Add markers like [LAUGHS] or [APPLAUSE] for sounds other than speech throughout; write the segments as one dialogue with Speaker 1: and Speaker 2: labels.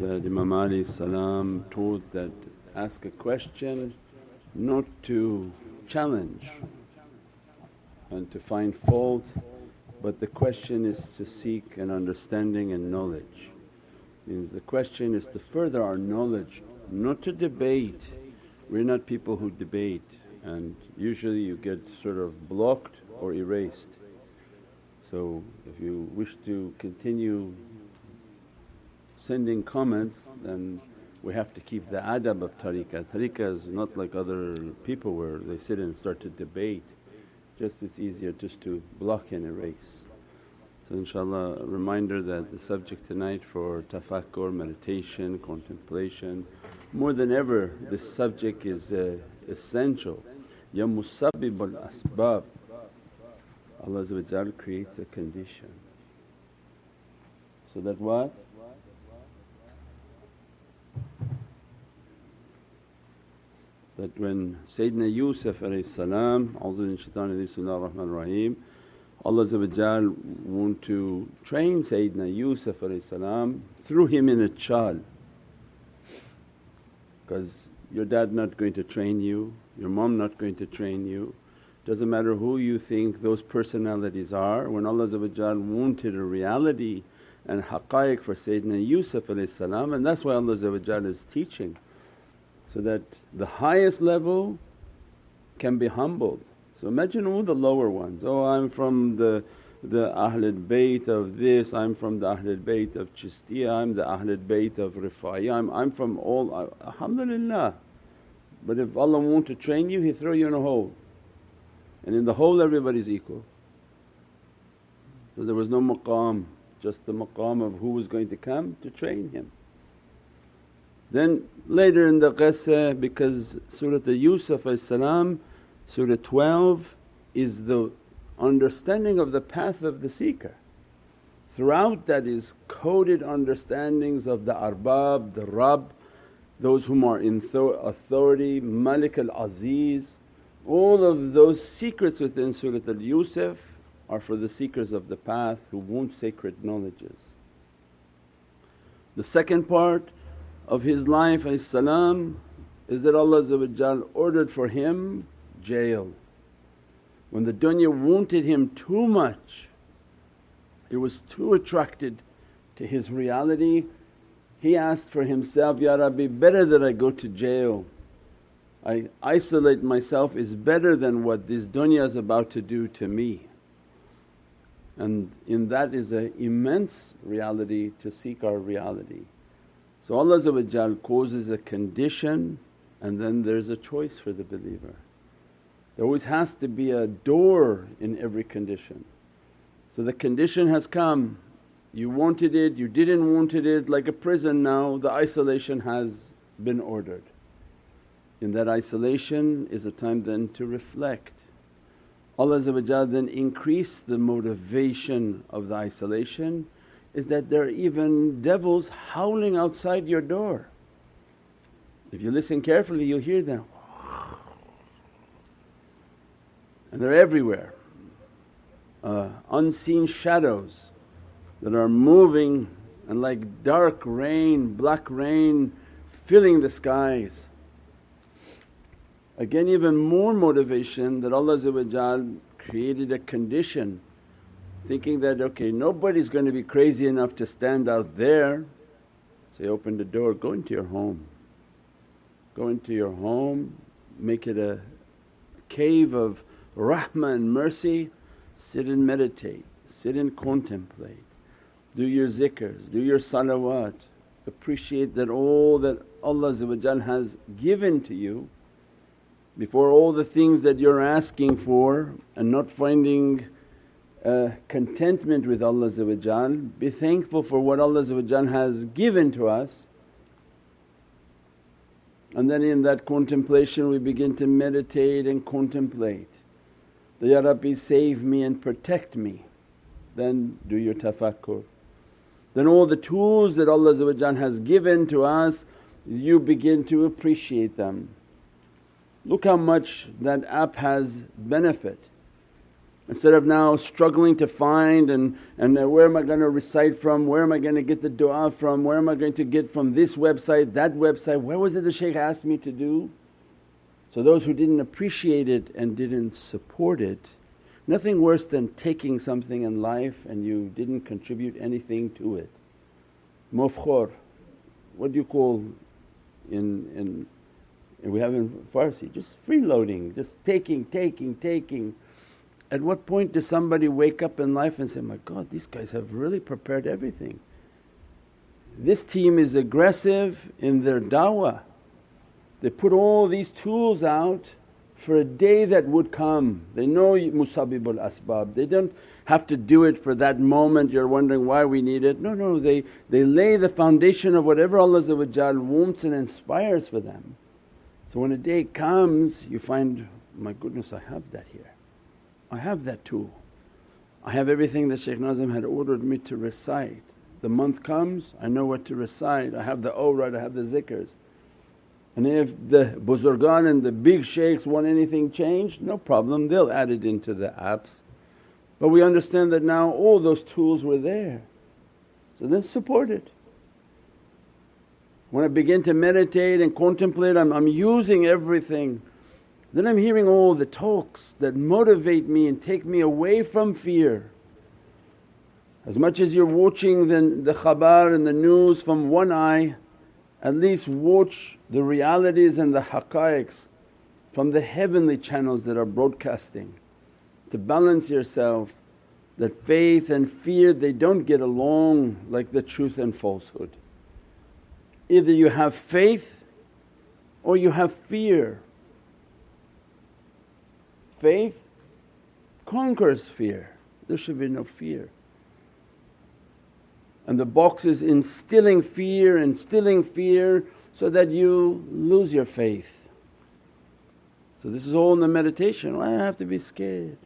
Speaker 1: that Imam Ali salam taught that ask a question not to challenge and to find fault but the question is to seek an understanding and knowledge. Means the question is to further our knowledge, not to debate. We're not people who debate and usually you get sort of blocked or erased. So if you wish to continue sending comments then we have to keep the adab of tariqah. Tariqah is not like other people where they sit and start to debate just it's easier just to block and erase. So inshaAllah a reminder that the subject tonight for tafakkur, meditation, contemplation, more than ever this subject is uh, essential. Ya musabbib al asbab, Allah creates a condition. So that what? That when Sayyidina Yusuf ar-Rahim, Allah want to train Sayyidina Yusuf through him in a chal because your dad not going to train you, your mom not going to train you. Doesn't matter who you think those personalities are, when Allah wanted a reality and haqqaiq for Sayyidina Yusuf and that's why Allah is teaching so that the highest level can be humbled. So imagine all the lower ones, oh I'm from the the Ahlul Bayt of this, I'm from the Ahlul Bayt of Chishtiya, I'm the Ahlul Bayt of Rifai, I'm, I'm from all… alhamdulillah. But if Allah want to train you He throw you in a hole and in the hole everybody's equal. So there was no maqam, just the maqam of who was going to come to train him. Then later in the qissa because Surat al Yusuf Surah 12 is the understanding of the path of the seeker. Throughout that is coded understandings of the arbab, the Rabb, those whom are in authority, Malik al Aziz. All of those secrets within Surat al Yusuf are for the seekers of the path who want sacred knowledges. The second part of his life is that Allah ordered for him jail. When the dunya wanted him too much, it was too attracted to his reality, he asked for himself, Ya Rabbi better that I go to jail. I isolate myself is better than what this dunya is about to do to me. And in that is an immense reality to seek our reality. So Allah causes a condition and then there's a choice for the believer. There always has to be a door in every condition. So the condition has come, you wanted it, you didn't wanted it, like a prison now the isolation has been ordered. In that isolation is a time then to reflect. Allah then increase the motivation of the isolation is that there are even devils howling outside your door. If you listen carefully you'll hear them and they're everywhere. Uh, unseen shadows that are moving and like dark rain, black rain filling the skies. Again even more motivation that Allah created a condition thinking that, okay nobody's going to be crazy enough to stand out there. Say, open the door, go into your home. Go into your home, make it a cave of rahmah and mercy, sit and meditate, sit and contemplate. Do your zikrs, do your salawat, appreciate that all that Allah has given to you before all the things that you're asking for and not finding uh, contentment with Allah be thankful for what Allah has given to us. And then in that contemplation we begin to meditate and contemplate, that, Ya Rabbi save me and protect me. Then do your tafakkur. Then all the tools that Allah has given to us you begin to appreciate them. Look how much that app has benefit Instead of now struggling to find and, and uh, where am I going to recite from, where am I going to get the du'a from, where am I going to get from this website, that website, where was it the shaykh asked me to do? So those who didn't appreciate it and didn't support it, nothing worse than taking something in life and you didn't contribute anything to it. Mufkhor, what do you call in, in we have in Farsi, just freeloading, just taking, taking, taking. At what point does somebody wake up in life and say, my God these guys have really prepared everything. This team is aggressive in their dawah. They put all these tools out for a day that would come. They know musabibul asbab, they don't have to do it for that moment you're wondering why we need it. No, no, they, they lay the foundation of whatever Allah wants and inspires for them. So when a day comes you find, my goodness I have that here, I have that tool. I have everything that Shaykh Nazim had ordered me to recite. The month comes I know what to recite, I have the awrad, I have the zikrs. And if the buzurgan and the big shaykhs want anything changed, no problem, they'll add it into the apps. But we understand that now all those tools were there. So then support it. When I begin to meditate and contemplate, I'm, I'm using everything. Then I'm hearing all the talks that motivate me and take me away from fear. As much as you're watching the, the khabar and the news from one eye, at least watch the realities and the haqqaiqs from the heavenly channels that are broadcasting to balance yourself that faith and fear they don't get along like the truth and falsehood. Either you have faith or you have fear. Faith conquers fear, there should be no fear. And the box is instilling fear, instilling fear so that you lose your faith. So this is all in the meditation, why I have to be scared?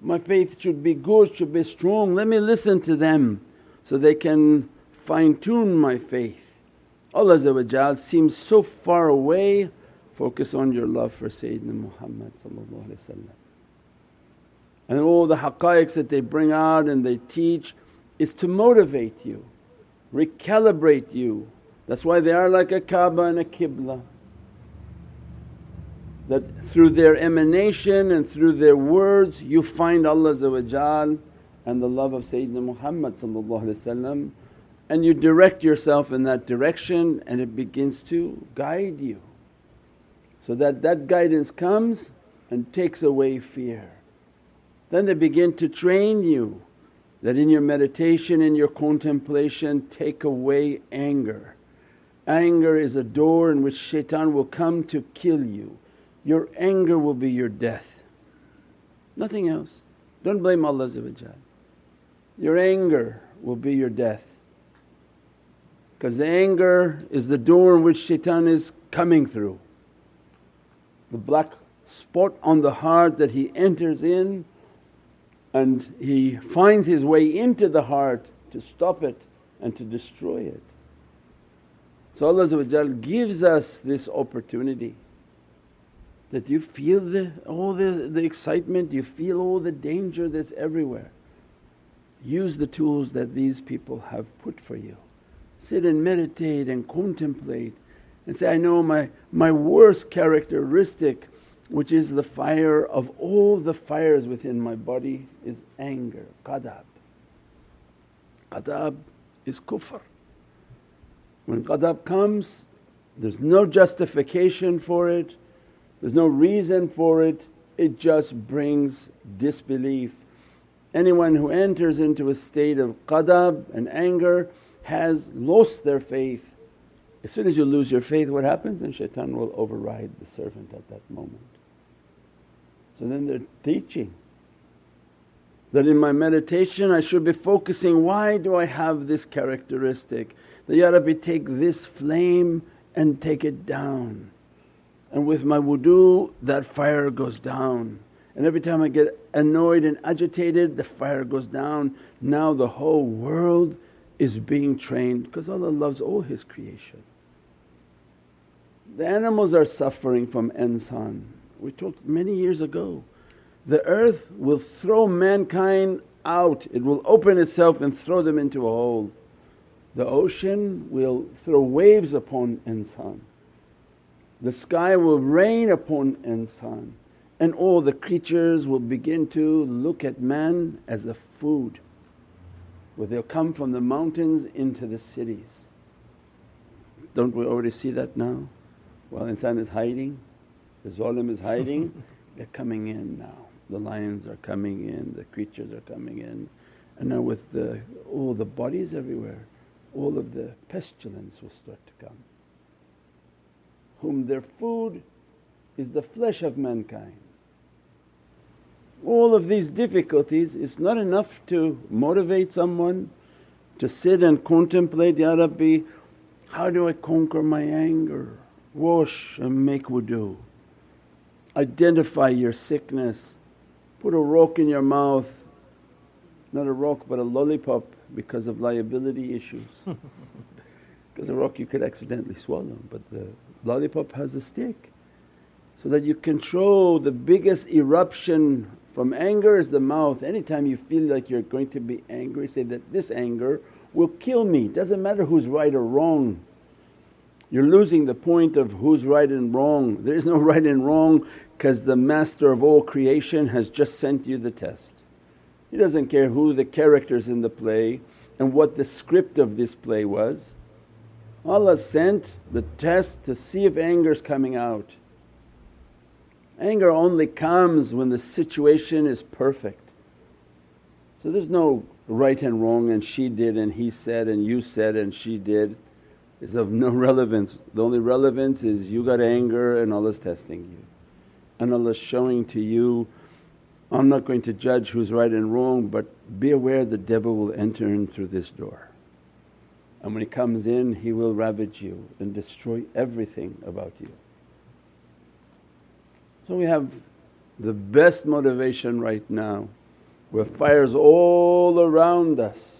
Speaker 1: My faith should be good, should be strong, let me listen to them so they can fine tune my faith. Allah seems so far away, focus on your love for Sayyidina Muhammad and all the haqqaiqs that they bring out and they teach is to motivate you, recalibrate you. That's why they are like a Kaaba and a Qibla. That through their emanation and through their words you find Allah and the love of Sayyidina Muhammad and you direct yourself in that direction and it begins to guide you. So that that guidance comes and takes away fear. Then they begin to train you that in your meditation, in your contemplation take away anger. Anger is a door in which shaitan will come to kill you. Your anger will be your death, nothing else. Don't blame Allah Your anger will be your death because the anger is the door in which shaitan is coming through. The black spot on the heart that he enters in and he finds his way into the heart to stop it and to destroy it. So Allah gives us this opportunity that you feel the, all the, the excitement, you feel all the danger that's everywhere. Use the tools that these people have put for you sit and meditate and contemplate and say, I know my, my worst characteristic which is the fire of all the fires within my body is anger, qadab. Qadab is kufr. When qadab comes there's no justification for it, there's no reason for it, it just brings disbelief. Anyone who enters into a state of qadab and anger has lost their faith. As soon as you lose your faith what happens? Then shaitan will override the servant at that moment. So then they're teaching that in my meditation I should be focusing, why do I have this characteristic? That, Ya Rabbi take this flame and take it down and with my wudu that fire goes down and every time I get annoyed and agitated the fire goes down. Now the whole world is being trained because Allah loves all His creation. The animals are suffering from insan. We talked many years ago the earth will throw mankind out, it will open itself and throw them into a hole. The ocean will throw waves upon insan. The sky will rain upon insan and all the creatures will begin to look at man as a food where they'll come from the mountains into the cities. Don't we already see that now? While insan is hiding, the zalim is hiding, [LAUGHS] they're coming in now. The lions are coming in, the creatures are coming in. And now with the, all the bodies everywhere, all of the pestilence will start to come. Whom their food is the flesh of mankind. All of these difficulties is not enough to motivate someone to sit and contemplate, Ya Rabbi, how do I conquer my anger? Wash and make wudu. Identify your sickness, put a rock in your mouth, not a rock but a lollipop because of liability issues. [LAUGHS] Because a rock you could accidentally swallow but the lollipop has a stick so that you control the biggest eruption from anger is the mouth. Anytime you feel like you're going to be angry, say that this anger will kill me. Doesn't matter who's right or wrong. You're losing the point of who's right and wrong. There is no [LAUGHS] right and wrong because the master of all creation has just sent you the test. He doesn't care who the characters in the play and what the script of this play was. Allah sent the test to see if anger is coming out. Anger only comes when the situation is perfect. So there's no right and wrong and she did and he said and you said and she did is of no [LAUGHS] relevance. The only relevance is you got anger and Allah's testing you. And Allah's showing to you, I'm not going to judge who's right and wrong but be aware the devil will enter in through this door. And when he comes in he will ravage you and destroy everything about you. So we have the best motivation right now where fires all around us.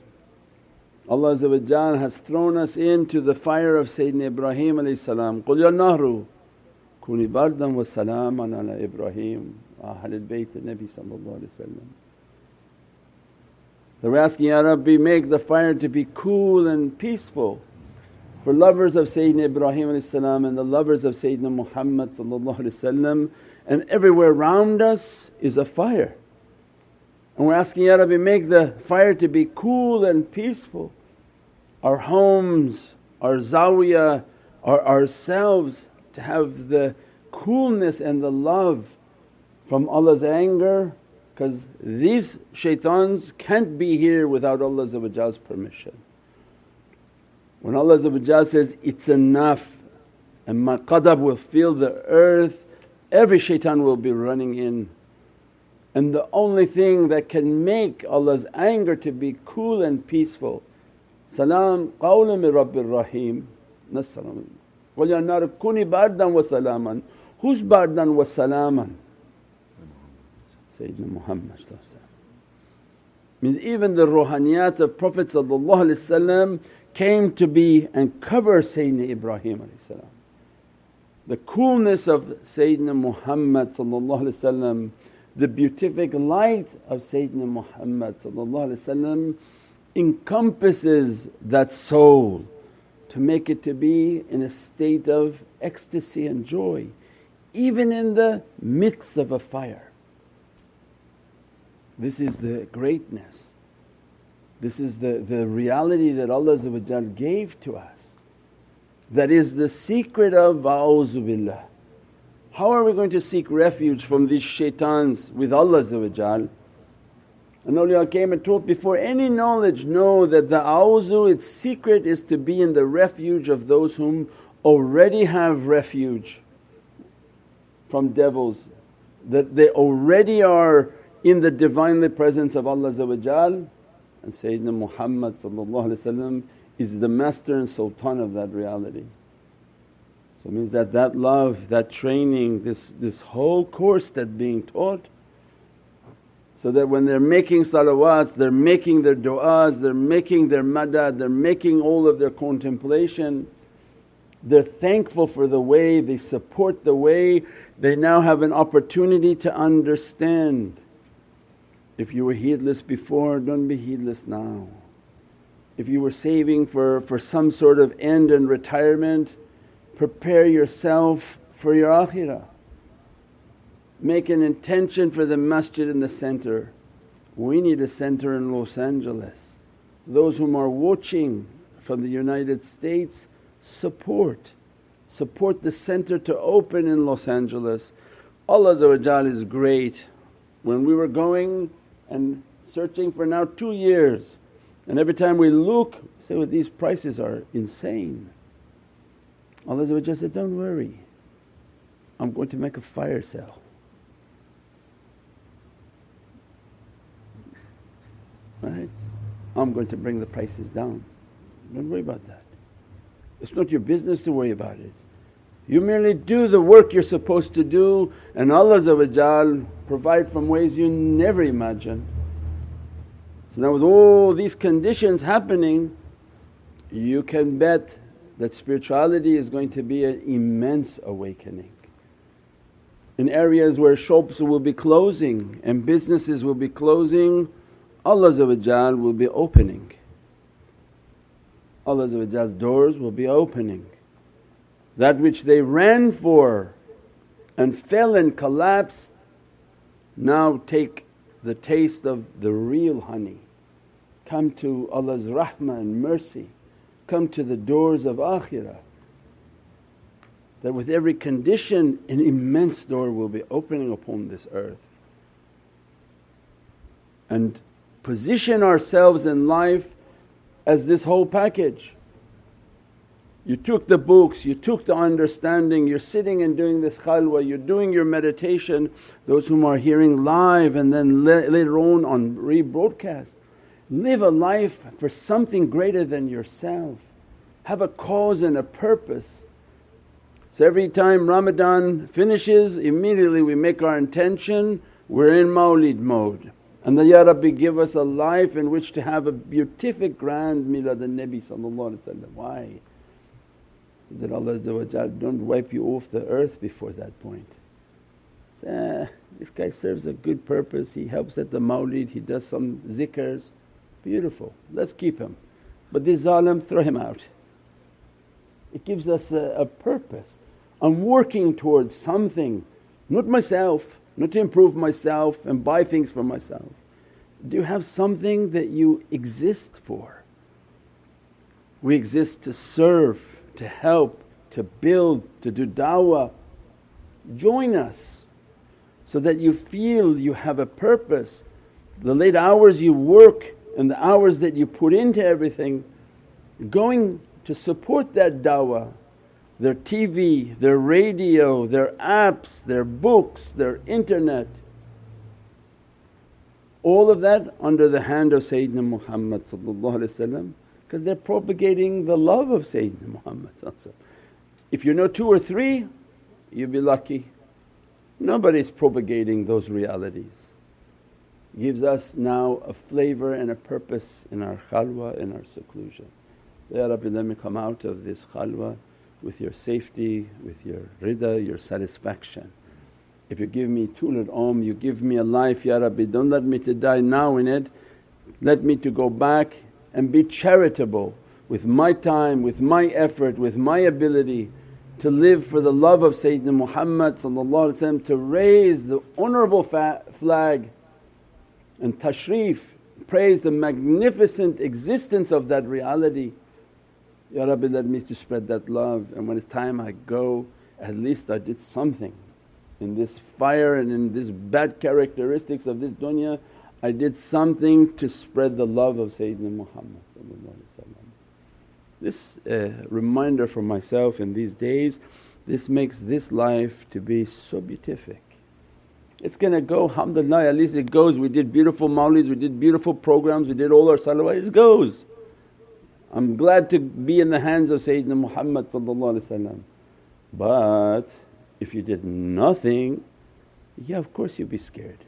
Speaker 1: Allah has thrown us into the fire of Sayyidina Ibrahim salam. قُلْ يَا نَهْرُ كُونِ بَرْدًا وَسَلَامًا عَلَى إِبْرَاهِيم Ahl al-Bayt Nabi They were asking, Ya Rabbi make the fire to be cool and peaceful for lovers of Sayyidina Ibrahim and the lovers of Sayyidina Muhammad and everywhere around us is a fire. And we're asking, Ya Rabbi make the fire to be cool and peaceful. Our homes, our zawiyah, our ourselves to have the coolness and the love from Allah's anger because these shaitans can't be here without Allah's permission. When Allah says, it's enough and my qadab will fill the earth every shaitan will be running in. And the only thing that can make Allah's anger to be cool and peaceful, Salam qawlan min Rabbir Rahim, Nassalam. Ya nar kuni bardan wa salaman. Who's bardan wa salaman? Sayyidina Muhammad Means even the ruhaniyat of Prophet came to be and cover Sayyidina Ibrahim the coolness of Sayyidina Muhammad the beatific light of Sayyidina Muhammad encompasses that soul to make it to be in a state of ecstasy and joy even in the midst of a fire. This is the greatness. This is the, the reality that Allah gave to us. That is the secret of a'udhu billah. How are we going to seek refuge from these shaitans with Allah and awliya came and taught before any knowledge know that the a'udhu its secret is to be in the refuge of those whom already have refuge from devils, that they already are in the Divinely presence of Allah and Sayyidina Muhammad is the master and sultan of that reality. So it means that that love, that training, this, this whole course that being taught so that when they're making salawats, they're making their du'as, they're making their madad, they're making all of their contemplation They're thankful for the way, they support the way, they now have an opportunity to understand. If you were heedless before, don't be heedless now. If you were saving for, for some sort of end and retirement, prepare yourself for your akhirah. Make an intention for the masjid in the center. We need a center in Los Angeles. Those whom are watching from the United States, support. Support the center to open in Los Angeles. Allah is great. When we were going and searching for now two years and every time we look say, well these prices are insane. Allah said, don't worry, I'm going to make a fire sale. Right? I'm going to bring the prices down. Don't worry about that. It's not your business to worry about it. You merely do the work you're supposed to do and Allah provide from ways you never imagined. So now with all these conditions happening you can bet that spirituality is going to be an immense awakening. In areas where shops will be closing and businesses will be closing Allah will be opening. Allah's doors will be opening. That which they ran for and fell and collapsed now take the taste of the real honey. Come to Allah's rahmah and mercy, come to the doors of akhirah. That with every condition an immense door will be opening upon this earth. And position ourselves in life as this whole package. You took the books, you took the understanding, you're sitting and doing this khalwa, you're doing your meditation, those whom are hearing live and then later on on rebroadcast. Live a life for something greater than yourself. Have a cause and a purpose. So every time Ramadan finishes, immediately we make our intention, we're in mawlid mode. And that, Ya Rabbi give us a life in which to have a beatific grand milad al-Nabi Why? So that Allah don't wipe you off the earth before that point. Say, ah, this guy serves a good purpose, he helps at the mawlid, he does some zikrs, beautiful, let's keep him. But this zalim, throw him out. It gives us a, a purpose. I'm working towards something, not myself not to improve myself and buy things for myself. Do you have something that you exist for? We exist to serve, to help, to build, to do da'wah. Join us so that you feel you have a purpose. The late hours you work and the hours that you put into everything, going to support that da'wah their TV, their radio, their apps, their books, their internet. All of that under the hand of Sayyidina Muhammad because they're propagating the love of Sayyidina Muhammad If you know two or three you'll be lucky. Nobody's propagating those realities. Gives us now a flavour and a purpose in our khalwa, in our seclusion. Ya Rabbi let me come out of this khalwa with your safety, with your rida, your satisfaction. If you give me tulul om, you give me a life, Ya Rabbi don't let me to die now in it, let me to go back and be charitable with my time, with my effort, with my ability to live for the love of Sayyidina Muhammad to raise the honourable flag and tashrif, praise the magnificent existence of that reality Ya Rabbi let me to spread that love and when it's time I go at least I did something. In this fire and in this bad characteristics of this dunya I did something to spread the love of Sayyidina Muhammad This uh, reminder for myself in these days, this makes this life to be so beatific. It's gonna go alhamdulillah at least it goes, we did beautiful mawlids, we did beautiful programs, we did all our salawat, it goes. I'm glad to be in the hands of Sayyidina Muhammad but if you did nothing, yeah of course you'd be scared.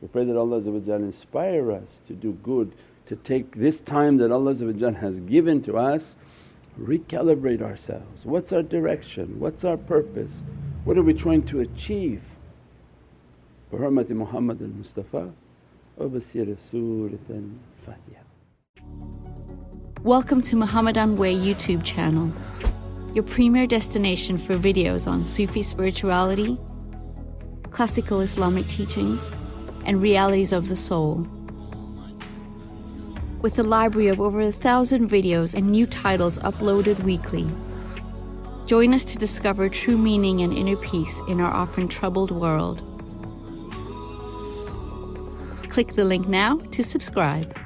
Speaker 1: We pray that Allah inspire us to do good, to take this time that Allah has given to us recalibrate ourselves. What's our direction? What's our purpose? What are we trying to achieve? بحرمة محمد المصطفى وبسير سورة الفاتحة
Speaker 2: Welcome to Muhammadan Way YouTube channel, your premier destination for videos on Sufi spirituality, classical Islamic teachings, and realities of the soul. With a library of over a thousand videos and new titles uploaded weekly. Join us to discover true meaning and inner peace in our often troubled world. Click the link now to subscribe.